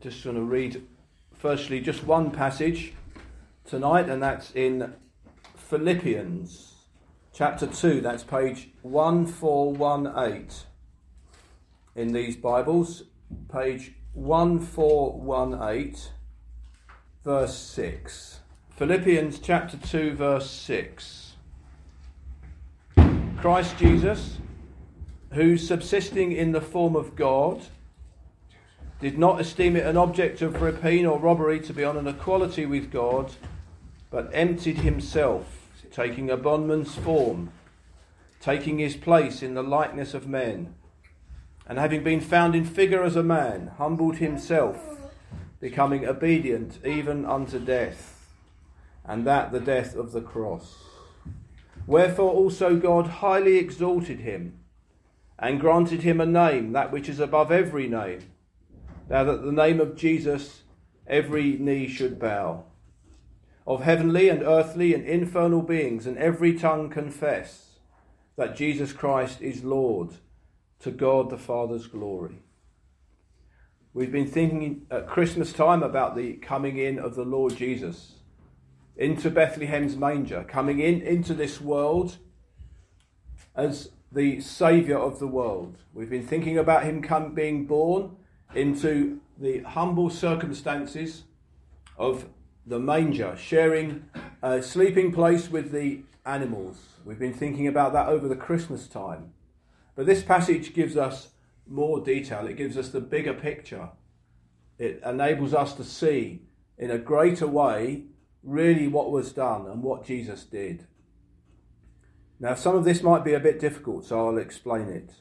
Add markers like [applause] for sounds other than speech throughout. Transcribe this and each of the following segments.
just going to read firstly just one passage tonight, and that's in Philippians chapter 2. That's page 1418 in these Bibles. Page 1418, verse 6. Philippians chapter 2, verse 6. Christ Jesus, who subsisting in the form of God, did not esteem it an object of rapine or robbery to be on an equality with God, but emptied himself, taking a bondman's form, taking his place in the likeness of men, and having been found in figure as a man, humbled himself, becoming obedient even unto death, and that the death of the cross. Wherefore also God highly exalted him, and granted him a name, that which is above every name now that the name of Jesus every knee should bow, of heavenly and earthly and infernal beings, and every tongue confess that Jesus Christ is Lord, to God the Father's glory. We've been thinking at Christmas time about the coming in of the Lord Jesus into Bethlehem's manger, coming in into this world as the Saviour of the world. We've been thinking about him come, being born into the humble circumstances of the manger, sharing a sleeping place with the animals. We've been thinking about that over the Christmas time. But this passage gives us more detail, it gives us the bigger picture. It enables us to see in a greater way really what was done and what Jesus did. Now, some of this might be a bit difficult, so I'll explain it.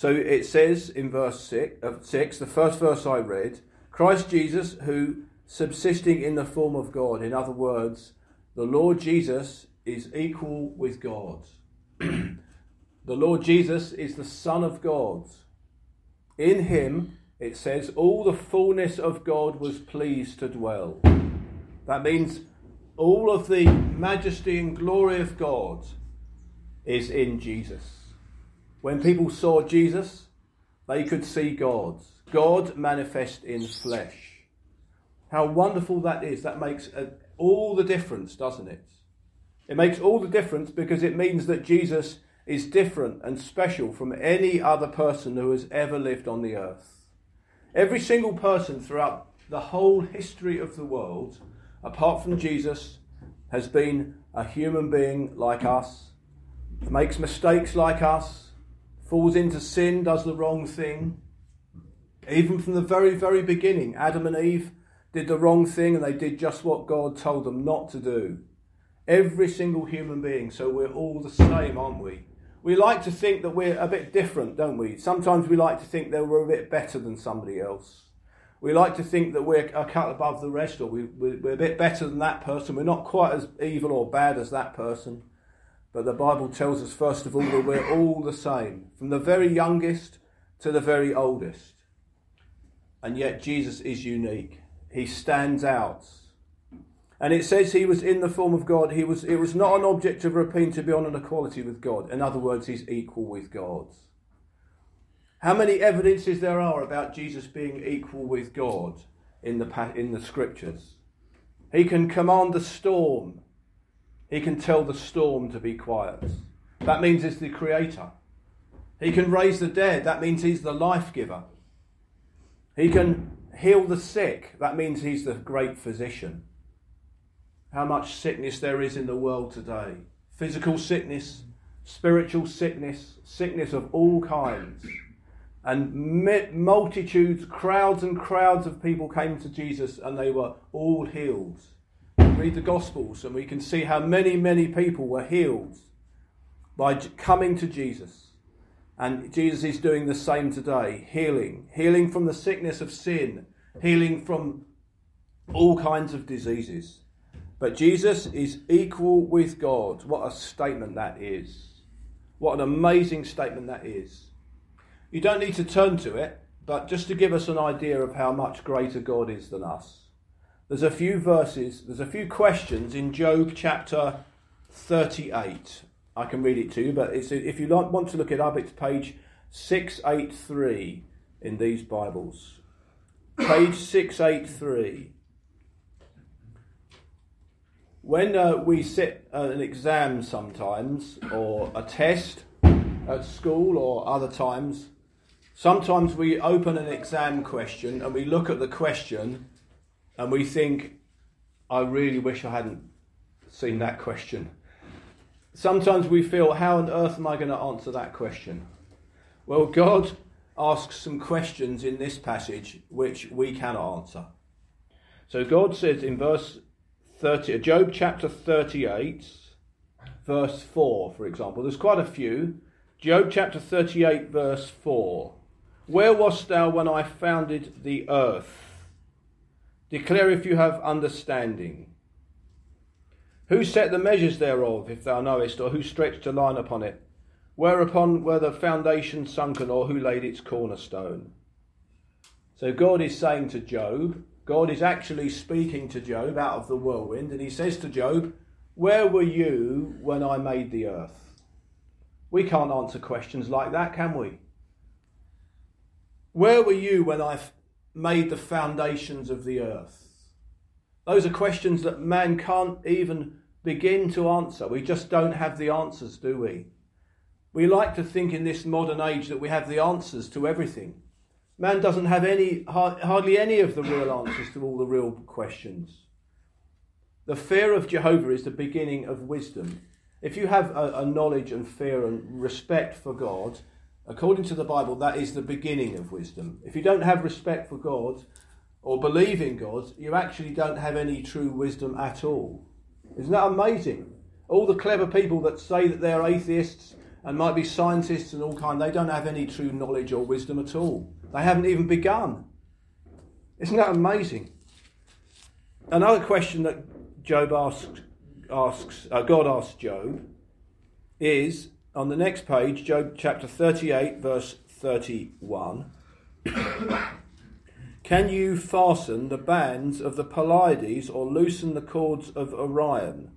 So it says in verse six, uh, 6, the first verse I read, Christ Jesus, who subsisting in the form of God, in other words, the Lord Jesus is equal with God. [clears throat] the Lord Jesus is the Son of God. In him, it says, all the fullness of God was pleased to dwell. That means all of the majesty and glory of God is in Jesus. When people saw Jesus, they could see God. God manifest in flesh. How wonderful that is. That makes a, all the difference, doesn't it? It makes all the difference because it means that Jesus is different and special from any other person who has ever lived on the earth. Every single person throughout the whole history of the world, apart from Jesus, has been a human being like us, makes mistakes like us, falls into sin, does the wrong thing. Even from the very, very beginning, Adam and Eve did the wrong thing and they did just what God told them not to do. Every single human being, so we're all the same, aren't we? We like to think that we're a bit different, don't we? Sometimes we like to think that we're a bit better than somebody else. We like to think that we're a cut above the rest or we, we're a bit better than that person. We're not quite as evil or bad as that person. But the Bible tells us, first of all, that we're all the same, from the very youngest to the very oldest. And yet Jesus is unique. He stands out. And it says he was in the form of God. He was, it was not an object of rapine to be on an equality with God. In other words, he's equal with God. How many evidences there are about Jesus being equal with God in the, in the scriptures? He can command the storm he can tell the storm to be quiet. That means he's the creator. He can raise the dead. That means he's the life giver. He can heal the sick. That means he's the great physician. How much sickness there is in the world today physical sickness, spiritual sickness, sickness of all kinds. And multitudes, crowds and crowds of people came to Jesus and they were all healed read the Gospels and we can see how many, many people were healed by coming to Jesus. And Jesus is doing the same today healing, healing from the sickness of sin, healing from all kinds of diseases. But Jesus is equal with God. What a statement that is. What an amazing statement that is. You don't need to turn to it, but just to give us an idea of how much greater God is than us there's a few verses, there's a few questions in Job chapter 38. I can read it to you, but if you want to look it up, it's page 683 in these Bibles. page 683. When uh, we sit an exam sometimes, or a test at school, or other times, sometimes we open an exam question and we look at the question and we think, I really wish I hadn't seen that question. Sometimes we feel, how on earth am I going to answer that question? Well, God asks some questions in this passage which we cannot answer. So God says in verse 30, Job chapter 38, verse 4, for example. There's quite a few. Job chapter 38, verse 4. Where wast thou when I founded the earth? Declare if you have understanding. Who set the measures thereof, if thou knowest, or who stretched a line upon it? Whereupon were the foundations sunken, or who laid its cornerstone? So God is saying to Job, God is actually speaking to Job out of the whirlwind, and he says to Job, Where were you when I made the earth? We can't answer questions like that, can we? Where were you when I made the foundations of the earth? Those are questions that man can't even begin to answer. We just don't have the answers, do we? We like to think in this modern age that we have the answers to everything. Man doesn't have any, hardly any of the real answers to all the real questions. The fear of Jehovah is the beginning of wisdom. If you have a, a, knowledge and fear and respect for God, according to the Bible, that is the beginning of wisdom. If you don't have respect for God or believe in God, you actually don't have any true wisdom at all. Isn't that amazing? All the clever people that say that they're atheists and might be scientists and all kind, they don't have any true knowledge or wisdom at all. They haven't even begun. Isn't that amazing? Another question that Job asks, asks uh, God asks Job, is on the next page, Job chapter 38, verse 31. Can you fasten the bands of the Pleiades or loosen the cords of Orion?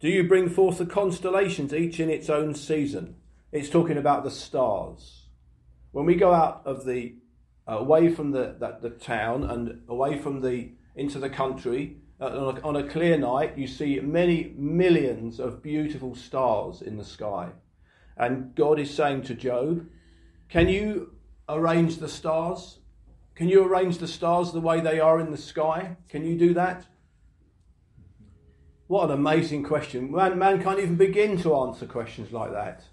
Do you bring forth the constellations, each in its own season? It's talking about the stars. When we go out of the uh, away from the, the, the town and away from the into the country Uh, on, a, on a clear night, you see many millions of beautiful stars in the sky, and God is saying to Job, "Can you arrange the stars? Can you arrange the stars the way they are in the sky? Can you do that?" What an amazing question. Man, man can't even begin to answer questions like that.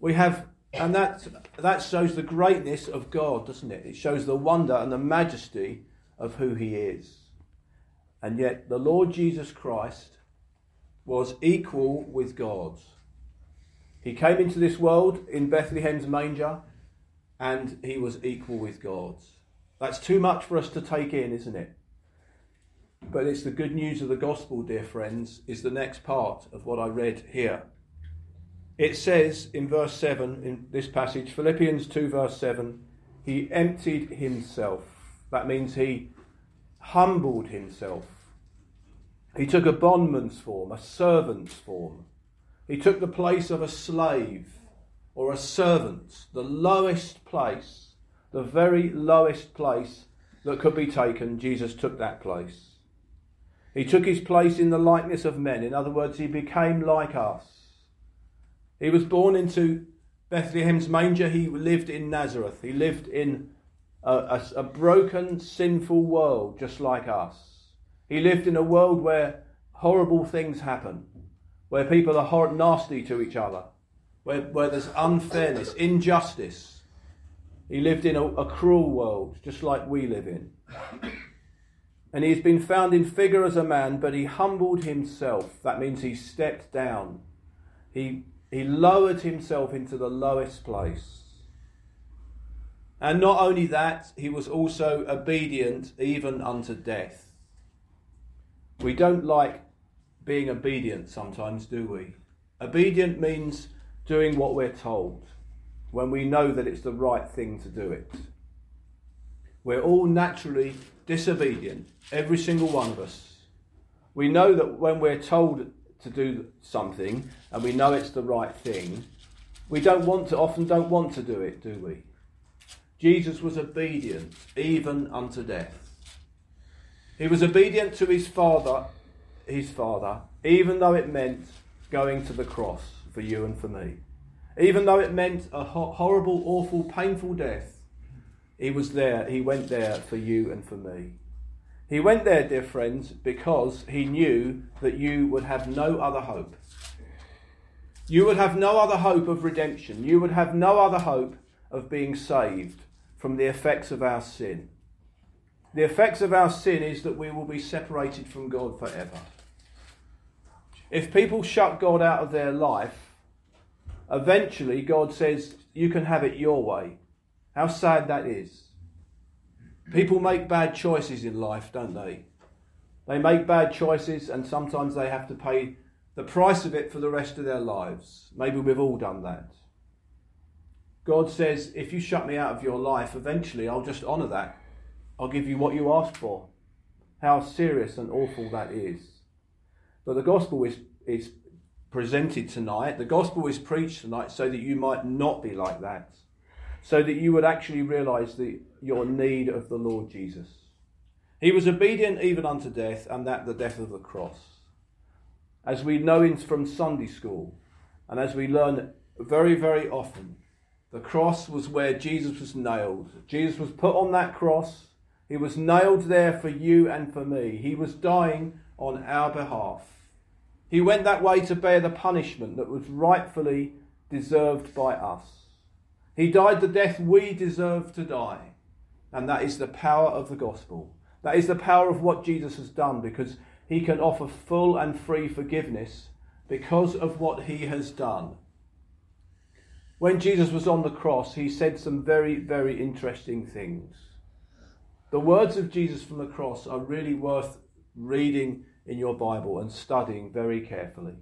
We have and that, that shows the greatness of God, doesn't it? It shows the wonder and the majesty of who He is. And yet, the Lord Jesus Christ was equal with God. He came into this world in Bethlehem's manger, and He was equal with God. That's too much for us to take in, isn't it? But it's the good news of the gospel, dear friends, is the next part of what I read here. It says in verse 7 in this passage, Philippians 2, verse 7, he emptied himself. That means he humbled himself. He took a bondman's form, a servant's form. He took the place of a slave or a servant, the lowest place, the very lowest place that could be taken. Jesus took that place. He took his place in the likeness of men. In other words, he became like us. He was born into Bethlehem's manger. He lived in Nazareth. He lived in a, a, a, broken, sinful world just like us. He lived in a world where horrible things happen, where people are hor- nasty to each other, where, where there's unfairness, injustice. He lived in a, a cruel world just like we live in. And he's been found in figure as a man, but he humbled himself. That means he stepped down. He he lowered himself into the lowest place. And not only that, he was also obedient even unto death. We don't like being obedient sometimes, do we? Obedient means doing what we're told when we know that it's the right thing to do it. We're all naturally disobedient, every single one of us. We know that when we're told to do something and we know it's the right thing, we don't want to often don't want to do it, do we? Jesus was obedient even unto death. He was obedient to his father, his father, even though it meant going to the cross for you and for me. Even though it meant a horrible, awful, painful death, he was there, he went there for you and for me. He went there, dear friends, because he knew that you would have no other hope. You would have no other hope of redemption. You would have no other hope of being saved from the effects of our sin. The effects of our sin is that we will be separated from God forever. If people shut God out of their life, eventually God says, You can have it your way. How sad that is. People make bad choices in life, don't they? They make bad choices, and sometimes they have to pay the price of it for the rest of their lives. Maybe we've all done that. God says, if you shut me out of your life, eventually I'll just honour that. I'll give you what you ask for. How serious and awful that is. But the gospel is, is presented tonight, the gospel is preached tonight so that you might not be like that. So that you would actually realise the, your need of the Lord Jesus. He was obedient even unto death, and that the death of the cross as we know from Sunday school, and as we learn very, very often, the cross was where Jesus was nailed. Jesus was put on that cross. He was nailed there for you and for me. He was dying on our behalf. He went that way to bear the punishment that was rightfully deserved by us. He died the death we deserve to die. And that is the power of the gospel. That is the power of what Jesus has done because he can offer full and free forgiveness because of what he has done. When Jesus was on the cross, he said some very, very interesting things. The words of Jesus from the cross are really worth reading in your Bible and studying very carefully.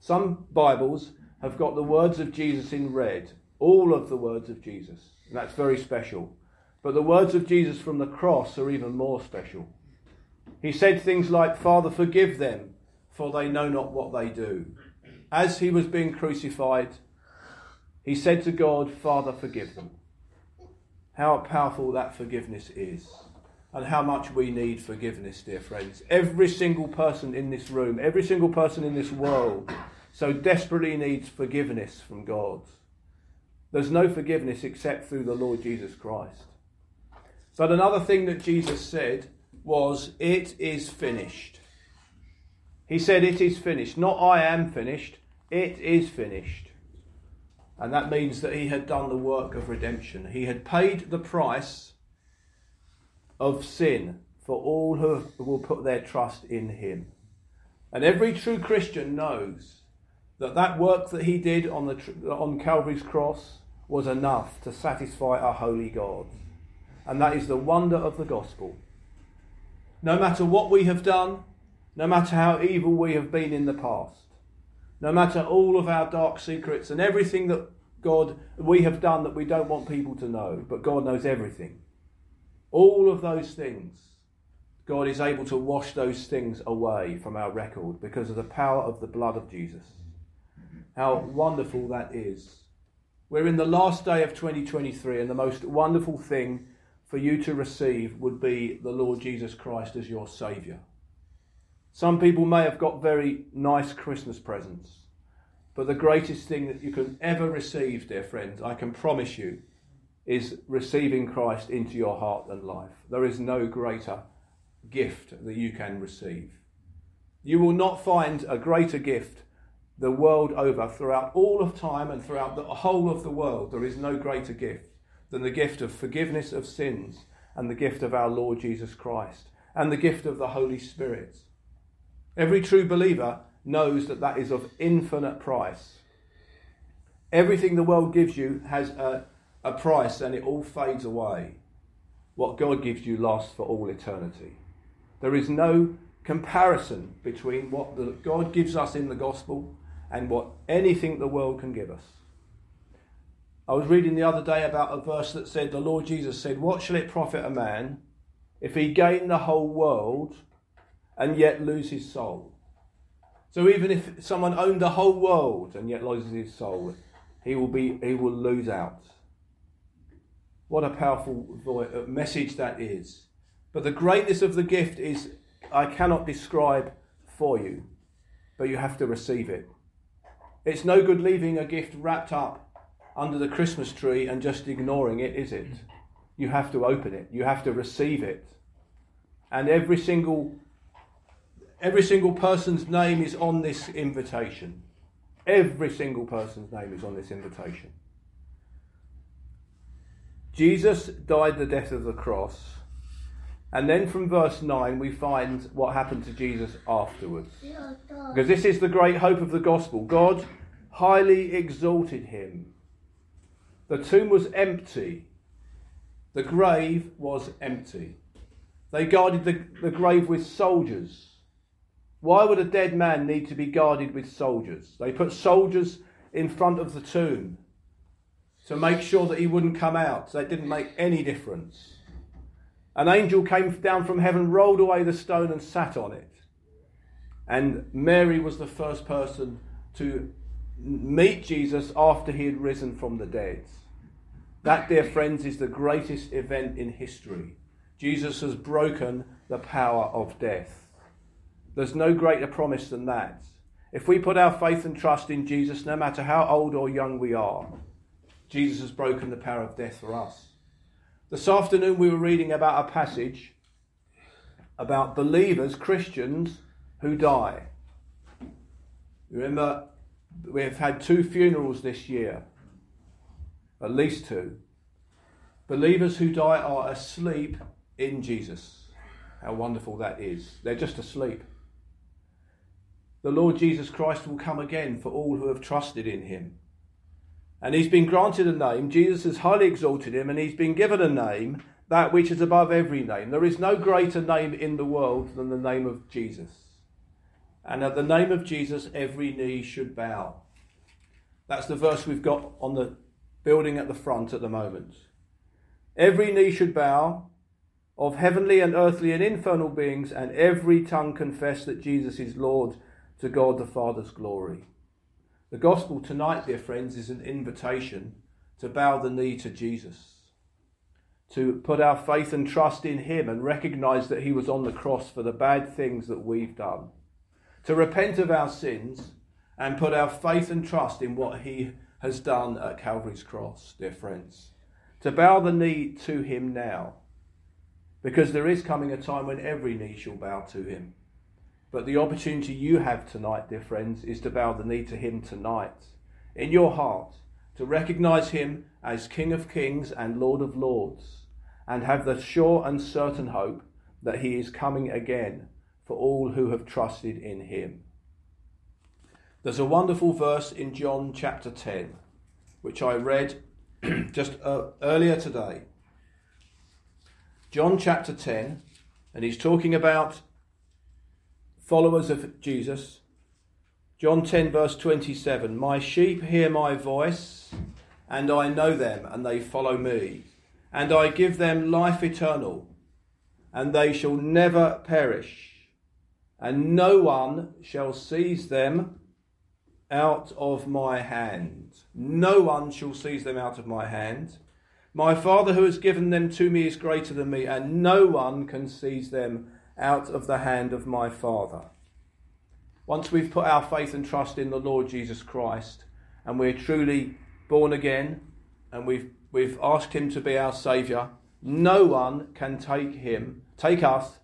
Some Bibles have got the words of Jesus in red, all of the words of Jesus, and that's very special. But the words of Jesus from the cross are even more special. He said things like, Father, forgive them, for they know not what they do. As he was being crucified, he said to God, Father, forgive them. How powerful that forgiveness is, and how much we need forgiveness, dear friends. Every single person in this room, every single person in this world, so desperately needs forgiveness from God. There's no forgiveness except through the Lord Jesus Christ. But another thing that Jesus said was, It is finished. He said, It is finished. Not I am finished, it is finished. And that means that he had done the work of redemption. He had paid the price of sin for all who will put their trust in him. And every true Christian knows that that work that he did on, the, on Calvary's cross was enough to satisfy our holy God. And that is the wonder of the gospel. No matter what we have done, no matter how evil we have been in the past, no matter all of our dark secrets and everything that God we have done that we don't want people to know, but God knows everything. All of those things, God is able to wash those things away from our record because of the power of the blood of Jesus. How wonderful that is. We're in the last day of 2023, and the most wonderful thing for you to receive would be the Lord Jesus Christ as your Saviour. Some people may have got very nice Christmas presents, but the greatest thing that you can ever receive, dear friends, I can promise you, is receiving Christ into your heart and life. There is no greater gift that you can receive. You will not find a greater gift the world over throughout all of time and throughout the whole of the world. There is no greater gift than the gift of forgiveness of sins and the gift of our Lord Jesus Christ and the gift of the Holy Spirit. Every true believer knows that that is of infinite price. Everything the world gives you has a, a price and it all fades away. What God gives you lasts for all eternity. There is no comparison between what the, God gives us in the gospel and what anything the world can give us. I was reading the other day about a verse that said, the Lord Jesus said, What shall it profit a man if he gain the whole world and yet lose his soul? So even if someone owned the whole world and yet loses his soul, he will be he will lose out. What a powerful uh, message that is. But the greatness of the gift is, I cannot describe for you, but you have to receive it. It's no good leaving a gift wrapped up under the Christmas tree and just ignoring it, is it? You have to open it, you have to receive it. And every single every single person's name is on this invitation. Every single person's name is on this invitation. Jesus died the death of the cross. And then from verse 9, we find what happened to Jesus afterwards. Because this is the great hope of the gospel. God highly exalted him. The tomb was empty, the grave was empty. They guarded the, the grave with soldiers. Why would a dead man need to be guarded with soldiers? They put soldiers in front of the tomb to make sure that he wouldn't come out. So didn't make any difference. An angel came down from heaven, rolled away the stone, and sat on it. And Mary was the first person to meet Jesus after he had risen from the dead. That, dear friends, is the greatest event in history. Jesus has broken the power of death. There's no greater promise than that. If we put our faith and trust in Jesus, no matter how old or young we are, Jesus has broken the power of death for us. This afternoon we were reading about a passage about believers, Christians, who die. Remember, we've had two funerals this year, at least two. Believers who die are asleep in Jesus. How wonderful that is. They're just asleep. The Lord Jesus Christ will come again for all who have trusted in him. And he's been granted a name. Jesus has highly exalted him, and he's been given a name, that which is above every name. There is no greater name in the world than the name of Jesus. And at the name of Jesus, every knee should bow. That's the verse we've got on the building at the front at the moment. Every knee should bow of heavenly and earthly and infernal beings, and every tongue confess that Jesus is Lord to God the Father's glory. The gospel tonight, dear friends, is an invitation to bow the knee to Jesus, to put our faith and trust in Him and recognize that He was on the cross for the bad things that we've done, to repent of our sins and put our faith and trust in what He has done at Calvary's cross, dear friends, to bow the knee to Him now, because there is coming a time when every knee shall bow to Him. But the opportunity you have tonight, dear friends, is to bow the knee to Him tonight. In your heart, to recognize Him as King of Kings and Lord of Lords, and have the sure and certain hope that He is coming again for all who have trusted in Him. There's a wonderful verse in John chapter 10, which I read [clears throat] just uh, earlier today. John chapter 10, and he's talking about followers of Jesus. John 10, verse 27 My sheep hear my voice, and I know them, and they follow me. And I give them life eternal, and they shall never perish, and no one shall seize them out of my hand. No one shall seize them out of my hand. My Father who has given them to me is greater than me, and no one can seize them out of the hand of my Father. Once we've put our faith and trust in the Lord Jesus Christ and we're truly born again and we've, we've asked Him to be our Saviour, no one can take Him, take us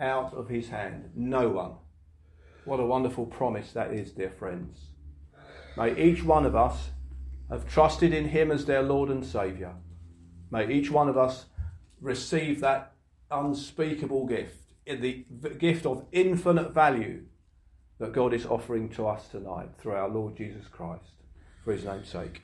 out of His hand. No one. What a wonderful promise that is, dear friends. May each one of us have trusted in Him as their Lord and Saviour. May each one of us receive that unspeakable gift the gift of infinite value that God is offering to us tonight through our Lord Jesus Christ, for his name's sake.